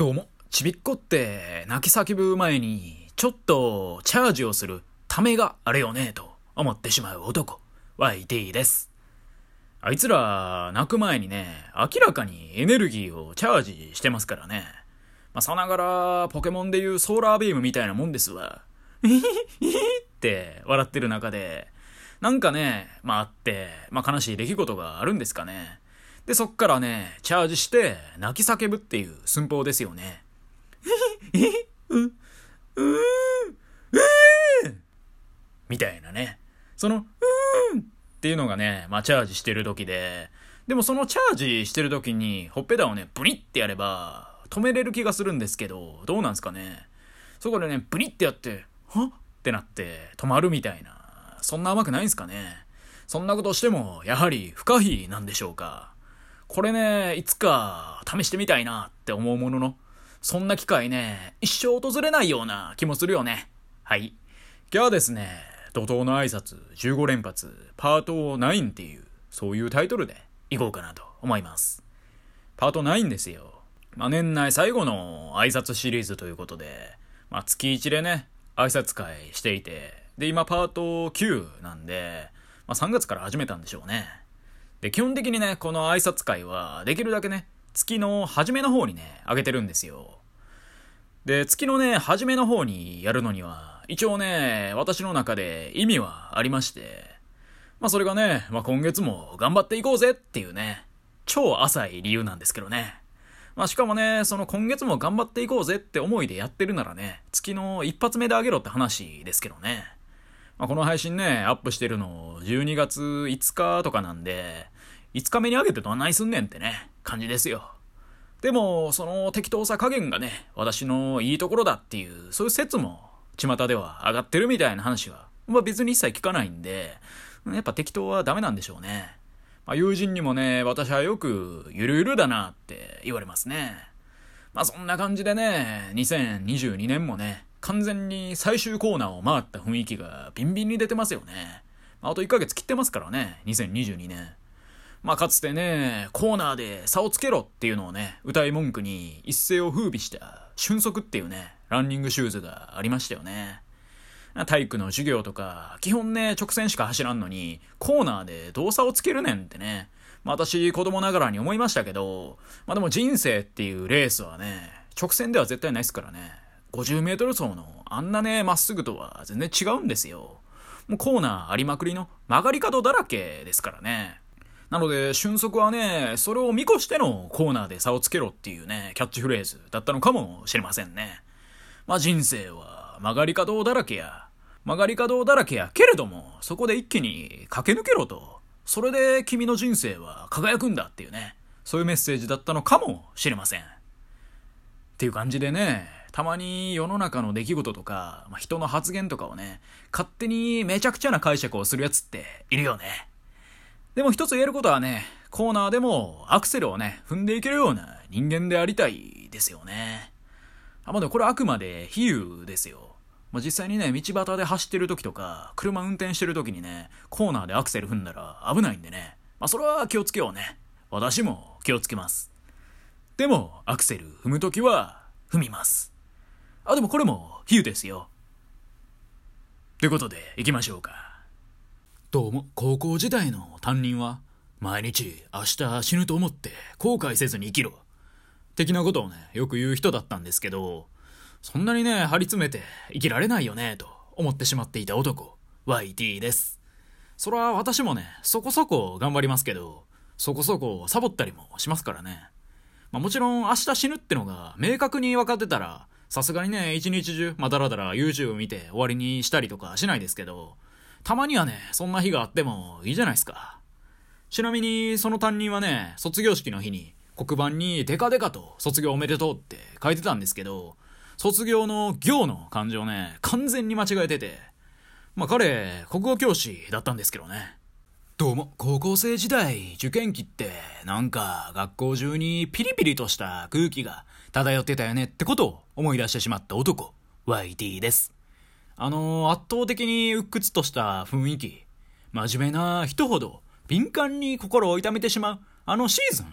どうも、ちびっこって泣き叫ぶ前に、ちょっとチャージをするためがあるよね、と思ってしまう男、YT です。あいつら、泣く前にね、明らかにエネルギーをチャージしてますからね。まあ、さながら、ポケモンでいうソーラービームみたいなもんですわ。えへへって笑ってる中で、なんかね、まああって、まあ悲しい出来事があるんですかね。で、そっからね、チャージして、泣き叫ぶっていう寸法ですよね。えう、うーん、えーみたいなね。その、うーんっていうのがね、まあ、チャージしてる時で、でもそのチャージしてる時に、ほっぺたをね、ブリってやれば、止めれる気がするんですけど、どうなんすかね。そこでね、ブリってやって、はってなって、止まるみたいな。そんな甘くないんすかね。そんなことしても、やはり不可避なんでしょうか。これね、いつか試してみたいなって思うものの、そんな機会ね、一生訪れないような気もするよね。はい。今日はですね、怒涛の挨拶15連発パート9っていう、そういうタイトルでいこうかなと思います。パート9ですよ。まあ、年内最後の挨拶シリーズということで、まあ、月1でね、挨拶会していて、で、今パート9なんで、まあ、3月から始めたんでしょうね。で、基本的にね、この挨拶会は、できるだけね、月の初めの方にね、あげてるんですよ。で、月のね、初めの方にやるのには、一応ね、私の中で意味はありまして、まあそれがね、まあ今月も頑張っていこうぜっていうね、超浅い理由なんですけどね。まあしかもね、その今月も頑張っていこうぜって思いでやってるならね、月の一発目であげろって話ですけどね。まあ、この配信ね、アップしてるの12月5日とかなんで、5日目に上げてどんなにすんねんってね、感じですよ。でも、その適当さ加減がね、私のいいところだっていう、そういう説も、巷では上がってるみたいな話は、まあ別に一切聞かないんで、やっぱ適当はダメなんでしょうね。まあ友人にもね、私はよく、ゆるゆるだなって言われますね。まあそんな感じでね、2022年もね、完全に最終コーナーを回った雰囲気がビンビンに出てますよね。あと1ヶ月切ってますからね、2022年。まあかつてね、コーナーで差をつけろっていうのをね、歌い文句に一世を風靡した瞬足っていうね、ランニングシューズがありましたよね。体育の授業とか、基本ね、直線しか走らんのに、コーナーでどう差をつけるねんってね。まあ私、子供ながらに思いましたけど、まあでも人生っていうレースはね、直線では絶対ないですからね。50メートル走のあんなね、まっすぐとは全然違うんですよ。もうコーナーありまくりの曲がり角だらけですからね。なので、俊足はね、それを見越してのコーナーで差をつけろっていうね、キャッチフレーズだったのかもしれませんね。まあ人生は曲がり角だらけや、曲がり角だらけや、けれども、そこで一気に駆け抜けろと。それで君の人生は輝くんだっていうね、そういうメッセージだったのかもしれません。っていう感じでね、たまに世の中の出来事とか、まあ、人の発言とかをね、勝手にめちゃくちゃな解釈をするやつっているよね。でも一つ言えることはね、コーナーでもアクセルをね、踏んでいけるような人間でありたいですよね。あ、まあ、これあくまで比喩ですよ。まあ、実際にね、道端で走ってる時とか、車運転してる時にね、コーナーでアクセル踏んだら危ないんでね。まあ、それは気をつけようね。私も気をつけます。でも、アクセル踏む時は踏みます。あ、でもこれも比喩ですよ。ということで、行きましょうか。どうも、高校時代の担任は、毎日明日死ぬと思って後悔せずに生きろ。的なことをね、よく言う人だったんですけど、そんなにね、張り詰めて生きられないよね、と思ってしまっていた男、YT です。それは私もね、そこそこ頑張りますけど、そこそこサボったりもしますからね。まあもちろん明日死ぬってのが明確に分かってたら、さすがにね、一日中、まあ、だらだら YouTube 見て終わりにしたりとかしないですけど、たまにはね、そんな日があってもいいじゃないですか。ちなみに、その担任はね、卒業式の日に、黒板にデカデカと卒業おめでとうって書いてたんですけど、卒業の行の漢字をね、完全に間違えてて、まあ彼、国語教師だったんですけどね。どうも、高校生時代、受験期って、なんか、学校中にピリピリとした空気が漂ってたよねってことを思い出してしまった男、YT です。あの、圧倒的に鬱屈とした雰囲気、真面目な人ほど敏感に心を痛めてしまう、あのシーズン。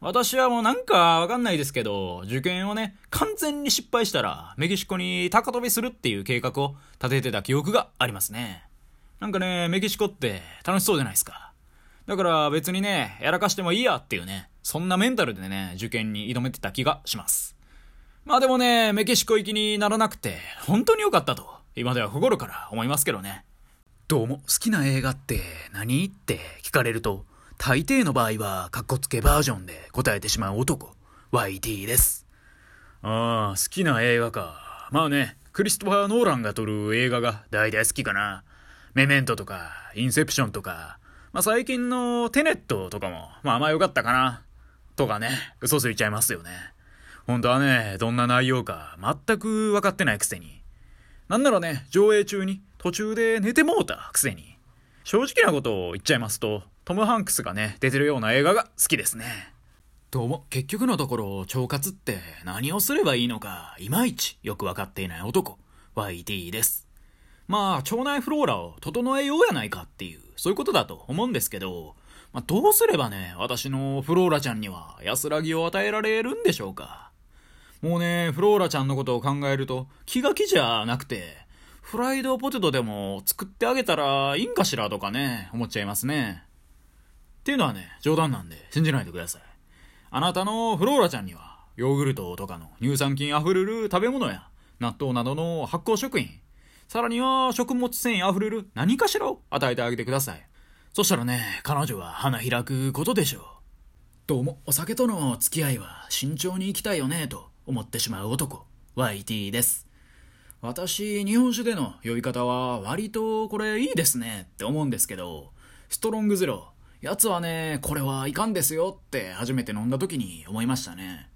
私はもうなんかわかんないですけど、受験をね、完全に失敗したら、メキシコに高飛びするっていう計画を立ててた記憶がありますね。なんかね、メキシコって楽しそうじゃないですか。だから別にね、やらかしてもいいやっていうね、そんなメンタルでね、受験に挑めてた気がします。まあでもね、メキシコ行きにならなくて、本当に良かったと、今では心から思いますけどね。どうも、好きな映画って何って聞かれると、大抵の場合は、カッコつけバージョンで答えてしまう男、YT です。ああ、好きな映画か。まあね、クリストファー・ノーランが撮る映画が大体好きかな。メメントとか、インセプションとか、まあ最近のテネットとかも、まあまあ良かったかな。とかね、嘘ついちゃいますよね。本当はね、どんな内容か全く分かってないくせに。なんならね、上映中に途中で寝てもうたくせに。正直なことを言っちゃいますと、トム・ハンクスがね、出てるような映画が好きですね。どうも、結局のところ、腸活って何をすればいいのか、いまいちよくわかっていない男、YT です。まあ、腸内フローラを整えようやないかっていう、そういうことだと思うんですけど、まあ、どうすればね、私のフローラちゃんには安らぎを与えられるんでしょうか。もうね、フローラちゃんのことを考えると、気が気じゃなくて、フライドポテトでも作ってあげたらいいんかしらとかね、思っちゃいますね。っていうのはね、冗談なんで信じないでください。あなたのフローラちゃんには、ヨーグルトとかの乳酸菌あふれる食べ物や、納豆などの発酵食品、さらには食物繊維あふれる何かしらを与えてあげてください。そしたらね、彼女は花開くことでしょう。どうも、お酒との付き合いは慎重に行きたいよね、と思ってしまう男、YT です。私、日本酒での呼び方は割とこれいいですねって思うんですけど、ストロングゼロ、やつはね、これはいかんですよって初めて飲んだ時に思いましたね。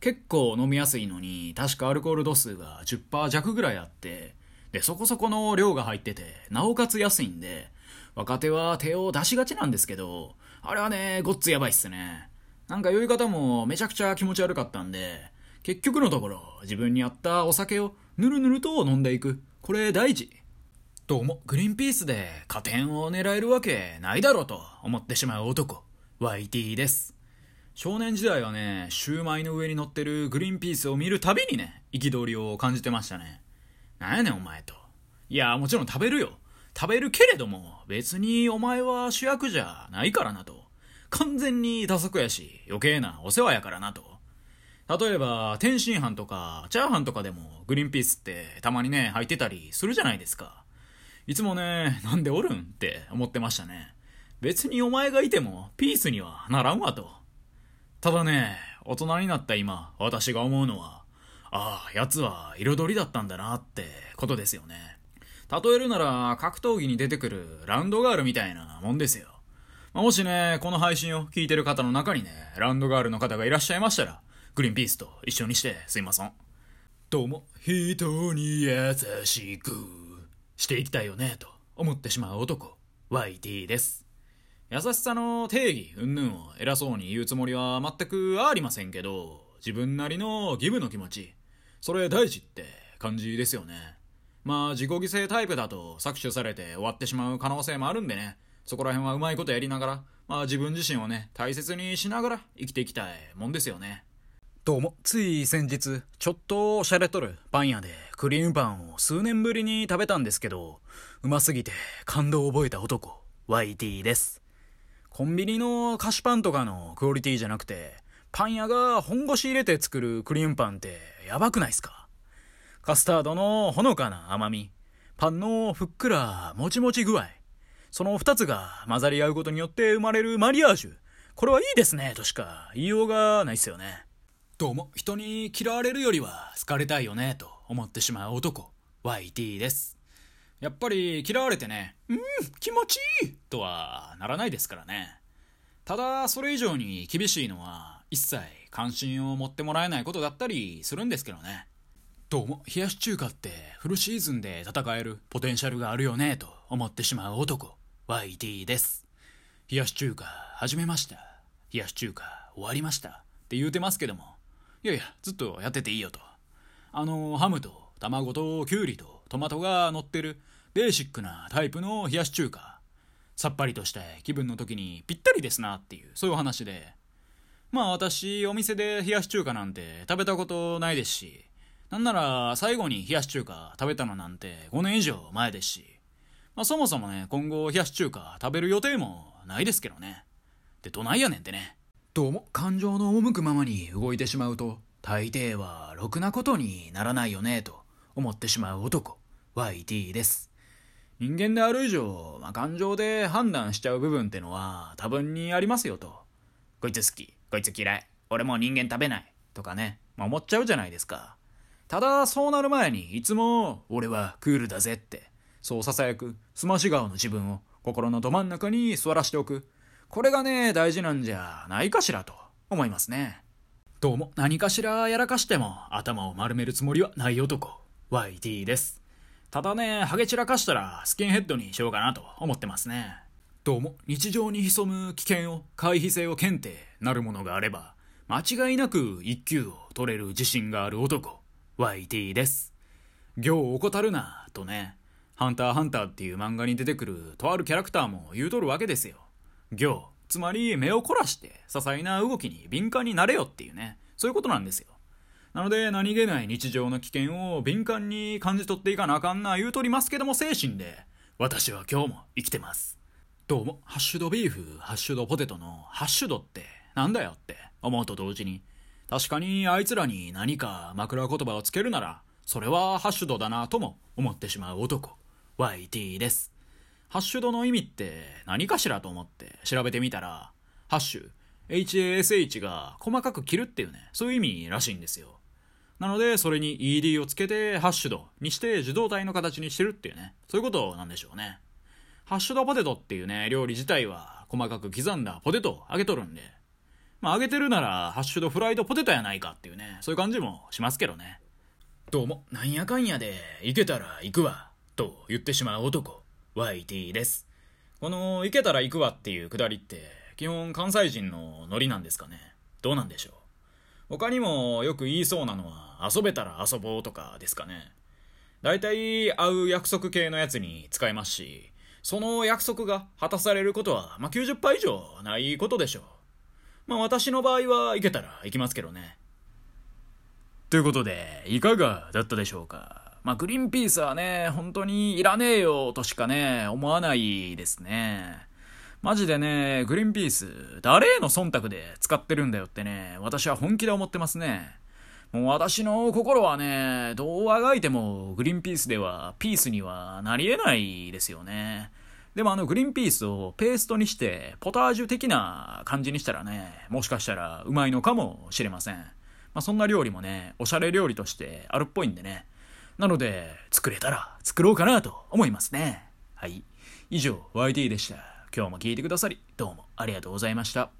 結構飲みやすいのに、確かアルコール度数が10%弱ぐらいあって、で、そこそこの量が入ってて、なおかつ安いんで、若手は手を出しがちなんですけど、あれはね、ごっつやばいっすね。なんか酔い方もめちゃくちゃ気持ち悪かったんで、結局のところ、自分に合ったお酒をぬるぬると飲んでいく。これ大事。どうも、グリーンピースで加点を狙えるわけないだろうと思ってしまう男、YT です。少年時代はね、シューマイの上に乗ってるグリーンピースを見るたびにね、憤りを感じてましたね。なんやねんお前と。いや、もちろん食べるよ。食べるけれども、別にお前は主役じゃないからなと。完全に打足やし、余計なお世話やからなと。例えば、天津飯とか、チャーハンとかでも、グリーンピースってたまにね、入ってたりするじゃないですか。いつもね、なんでおるんって思ってましたね。別にお前がいてもピースにはならんわと。ただね、大人になった今、私が思うのは、ああ、奴は彩りだったんだなってことですよね。例えるなら、格闘技に出てくるランドガールみたいなもんですよ。まあ、もしね、この配信を聞いてる方の中にね、ランドガールの方がいらっしゃいましたら、グリーンピースと一緒にしてすいません。どうも、人に優しく。していきたいよねと思ってしまう男 YT です優しさの定義うんぬんを偉そうに言うつもりは全くありませんけど自分なりのギブの気持ちそれ大事って感じですよね。まあ自己犠牲タイプだと搾取されて終わってしまう可能性もあるんでね。そこら辺はうまいことやりながらまあ自分自身をね大切にしながら生きていきたいもんですよね。どうも、つい先日、ちょっと洒落とるパン屋でクリームパンを数年ぶりに食べたんですけど、うますぎて感動を覚えた男、YT です。コンビニの菓子パンとかのクオリティじゃなくて、パン屋が本腰入れて作るクリームパンってやばくないっすか？カスタードのほのかな甘み、パンのふっくらもちもち具合、その二つが混ざり合うことによって生まれるマリアージュ。これはいいですね、としか言いようがないっすよね。どうも、人に嫌われるよりは好かれたいよね、と思ってしまう男、YT です。やっぱり嫌われてね、うん、気持ちいいとはならないですからね。ただ、それ以上に厳しいのは、一切関心を持ってもらえないことだったりするんですけどね。どうも、冷やし中華ってフルシーズンで戦えるポテンシャルがあるよね、と思ってしまう男、YT です。冷やし中華始めました。冷やし中華終わりました。って言うてますけども、いやいや、ずっとやってていいよと。あの、ハムと卵とキュウリとトマトが乗ってるベーシックなタイプの冷やし中華。さっぱりとした気分の時にぴったりですなっていう、そういう話で。まあ私、お店で冷やし中華なんて食べたことないですし、なんなら最後に冷やし中華食べたのなんて5年以上前ですし、まあそもそもね、今後冷やし中華食べる予定もないですけどね。で、どないやねんってね。どうも、感情の赴くままに動いてしまうと、大抵はろくなことにならないよね、と思ってしまう男、YT です。人間である以上、まあ、感情で判断しちゃう部分ってのは多分にありますよと。こいつ好き、こいつ嫌い、俺もう人間食べない、とかね、まあ、思っちゃうじゃないですか。ただ、そうなる前に、いつも、俺はクールだぜって、そう囁く、すまし顔の自分を心のど真ん中に座らしておく。これがね、大事なんじゃないかしらと思いますね。どうも、何かしらやらかしても、頭を丸めるつもりはない男、YT です。ただね、ハゲ散らかしたらスキンヘッドにしようかなと思ってますね。どうも、日常に潜む危険を、回避性を検定なるものがあれば、間違いなく一級を取れる自信がある男、YT です。行を怠るな、とね、ハンターハンターっていう漫画に出てくるとあるキャラクターも言うとるわけですよ。行、つまり目を凝らして、些細な動きに敏感になれよっていうね、そういうことなんですよ。なので、何気ない日常の危険を敏感に感じ取っていかなあかんな言うとりますけども精神で、私は今日も生きてます。どうも、ハッシュドビーフ、ハッシュドポテトのハッシュドってなんだよって思うと同時に、確かにあいつらに何か枕言葉をつけるなら、それはハッシュドだなとも思ってしまう男、YT です。ハッシュドの意味って何かしらと思って調べてみたら、ハッシュ、HASH が細かく切るっていうね、そういう意味らしいんですよ。なので、それに ED をつけて、ハッシュドにして受動体の形にしてるっていうね、そういうことなんでしょうね。ハッシュドポテトっていうね、料理自体は細かく刻んだポテトを揚げとるんで、まあ揚げてるなら、ハッシュドフライドポテトやないかっていうね、そういう感じもしますけどね。どうも、なんやかんやで、行けたら行くわ、と言ってしまう男、YT です。この、行けたら行くわっていうくだりって、基本関西人のノリなんですかね。どうなんでしょう。他にもよく言いそうなのは、遊べたら遊ぼうとかですかね。大体、会う約束系のやつに使えますし、その約束が果たされることは、まあ、90%以上ないことでしょう。まあ私の場合は行けたら行きますけどね。ということで、いかがだったでしょうか。まあグリーンピースはね、本当にいらねえよとしかね、思わないですね。マジでね、グリーンピース、誰への忖度で使ってるんだよってね、私は本気で思ってますね。もう私の心はね、どうあがいてもグリーンピースではピースにはなり得ないですよね。でもあのグリーンピースをペーストにしてポタージュ的な感じにしたらね、もしかしたらうまいのかもしれません。まあそんな料理もね、おしゃれ料理としてあるっぽいんでね。なので、作れたら作ろうかなと思いますね。はい。以上、YT でした。今日も聞いてくださり、どうもありがとうございました。